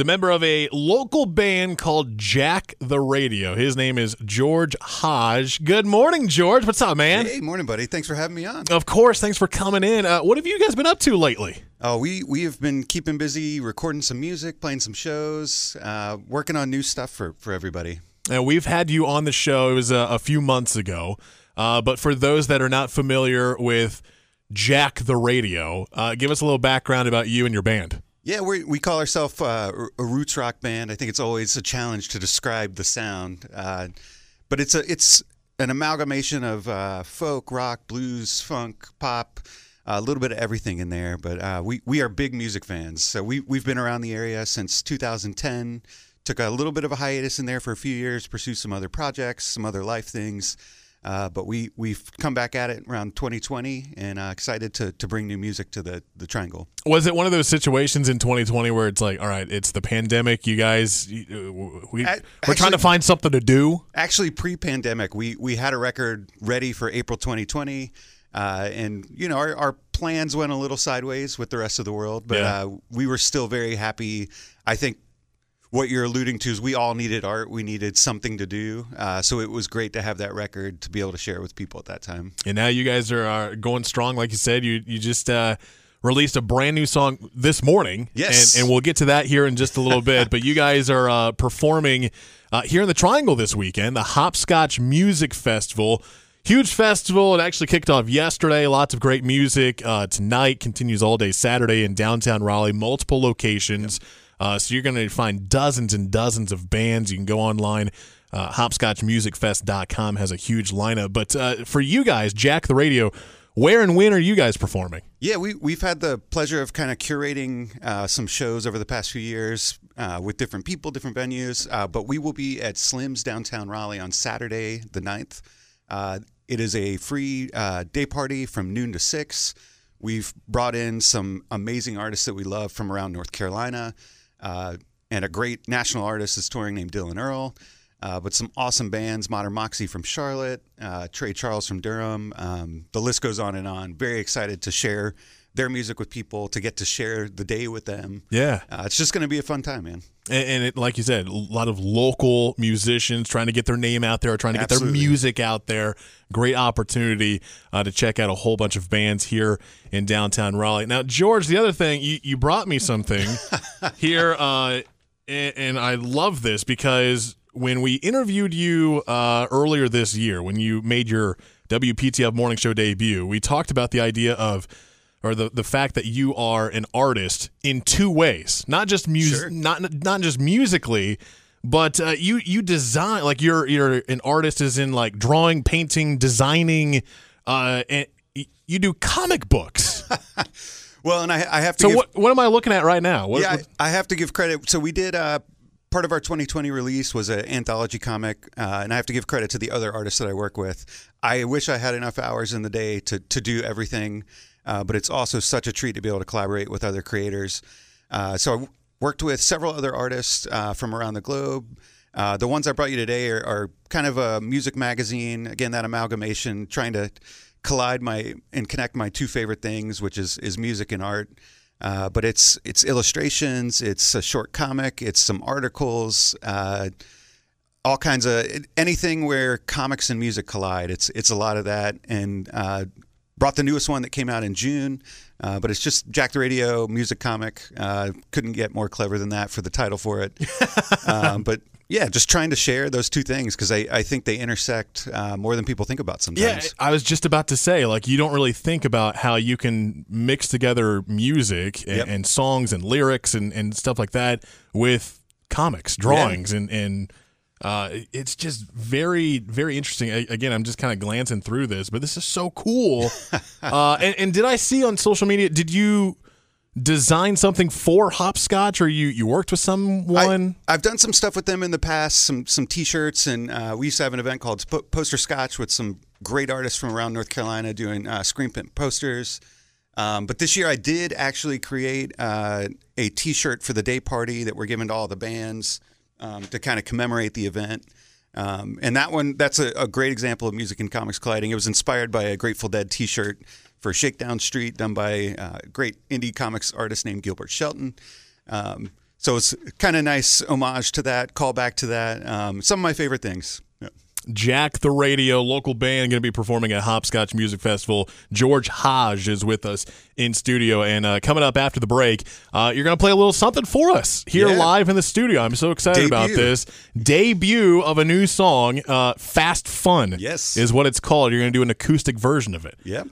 He's a member of a local band called Jack the Radio. His name is George Hage. Good morning, George. What's up, man? Hey, morning, buddy. Thanks for having me on. Of course. Thanks for coming in. Uh, what have you guys been up to lately? Oh, we we have been keeping busy, recording some music, playing some shows, uh, working on new stuff for for everybody. And we've had you on the show. It was a, a few months ago. Uh, but for those that are not familiar with Jack the Radio, uh, give us a little background about you and your band. Yeah, we we call ourselves uh, a roots rock band. I think it's always a challenge to describe the sound, uh, but it's a it's an amalgamation of uh, folk, rock, blues, funk, pop, a little bit of everything in there. But uh, we we are big music fans, so we we've been around the area since 2010. Took a little bit of a hiatus in there for a few years, pursued some other projects, some other life things. Uh, but we we've come back at it around 2020 and uh, excited to, to bring new music to the the Triangle. Was it one of those situations in 2020 where it's like, all right, it's the pandemic, you guys, we we're Actually- trying to find something to do. Actually, pre-pandemic, we we had a record ready for April 2020, uh, and you know our, our plans went a little sideways with the rest of the world, but Yeah. uh, we were still very happy. I think what you're alluding to is we all needed art, we needed something to do, uh, so it was great to have that record to be able to share with people at that time. And now you guys are, are going strong, like you said. You you just uh, released a brand new song this morning. Yes. and, and we'll get to that here in just a little bit. But you guys are uh, performing uh, here in the Triangle this weekend, the Hopscotch Music Festival. Huge festival. It actually kicked off yesterday. Lots of great music. Uh, tonight continues all day Saturday in downtown Raleigh, multiple locations. Uh, so you're going to find dozens and dozens of bands. You can go online. Uh, hopscotchmusicfest.com has a huge lineup. But uh, for you guys, Jack the Radio, where and when are you guys performing? Yeah, we we've had the pleasure of kind of curating uh, some shows over the past few years uh, with different people, different venues. Uh, but we will be at Slim's downtown Raleigh on Saturday the 9th. Uh, it is a free uh, day party from noon to six. We've brought in some amazing artists that we love from around North Carolina, uh, and a great national artist is touring named Dylan Earl. Uh, but some awesome bands, Modern Moxie from Charlotte, uh, Trey Charles from Durham. Um, the list goes on and on. Very excited to share their music with people, to get to share the day with them. Yeah. Uh, it's just going to be a fun time, man. And, and it, like you said, a lot of local musicians trying to get their name out there, trying to get their music out there. Great opportunity uh, to check out a whole bunch of bands here in downtown Raleigh. Now, George, the other thing, you, you brought me something here, uh, and, and I love this because when we interviewed you uh, earlier this year, when you made your WPTF morning show debut, we talked about the idea of or the, the fact that you are an artist in two ways, not just music, Sure. not not just musically, but uh, you you design like you're you're an artist is in like drawing, painting, designing, uh, and you do comic books. Well, and I, I have to so give, what what am I looking at right now? What, yeah, what- I, I have to give credit. So we did uh, part of our 2020 release was an anthology comic, uh, and I have to give credit to the other artists that I work with. I wish I had enough hours in the day to to do everything, uh, but it's also such a treat to be able to collaborate with other creators. Uh, so I worked with several other artists uh, from around the globe. Uh, the ones I brought you today are, are kind of a music magazine. Again, that amalgamation, trying to collide my and connect my two favorite things, which is is music and art. Uh, but it's it's illustrations, it's a short comic, it's some articles, uh, all kinds of anything where comics and music collide. It's it's a lot of that, and uh, brought the newest one that came out in June. Uh, but it's just Jack the Radio music comic. Uh, couldn't get more clever than that for the title for it. um, but yeah, just trying to share those two things because I, I think they intersect uh, more than people think about sometimes. Yeah, I was just about to say, like, you don't really think about how you can mix together music and, Yep. and songs and lyrics and, and stuff like that with comics, drawings, and and uh, it's just very very interesting. A- Again, I'm just kind of glancing through this, but this is so cool. uh, and, and did I see on social media? Did you design something for Hopscotch, or you you worked with someone? I, have done some stuff with them in the past, some some T-shirts, and uh, we used to have an event called Po- Poster Scotch with some great artists from around North Carolina doing uh, screen print posters. Um, but this year, I did actually create uh, a T-shirt for the day party that we're giving to all the bands um, to kind of commemorate the event. Um, and that one, that's a, a great example of music and comics colliding. It was inspired by a Grateful Dead T-shirt for Shakedown Street, done by uh, a great indie comics artist named Gilbert Shelton. Um, So it's kind of nice homage to that, call back to that. Um, some of my favorite things. Yeah. Jack the Radio, local band, going to be performing at Hopscotch Music Festival. George Hage is with us in studio. And uh, coming up after the break, uh, you're going to play a little something for us here Yeah. live in the studio. I'm so excited about this. Debut of a new song, uh, Fast Fun. Yes. Is what it's called. You're going to do an acoustic version of it. Yep.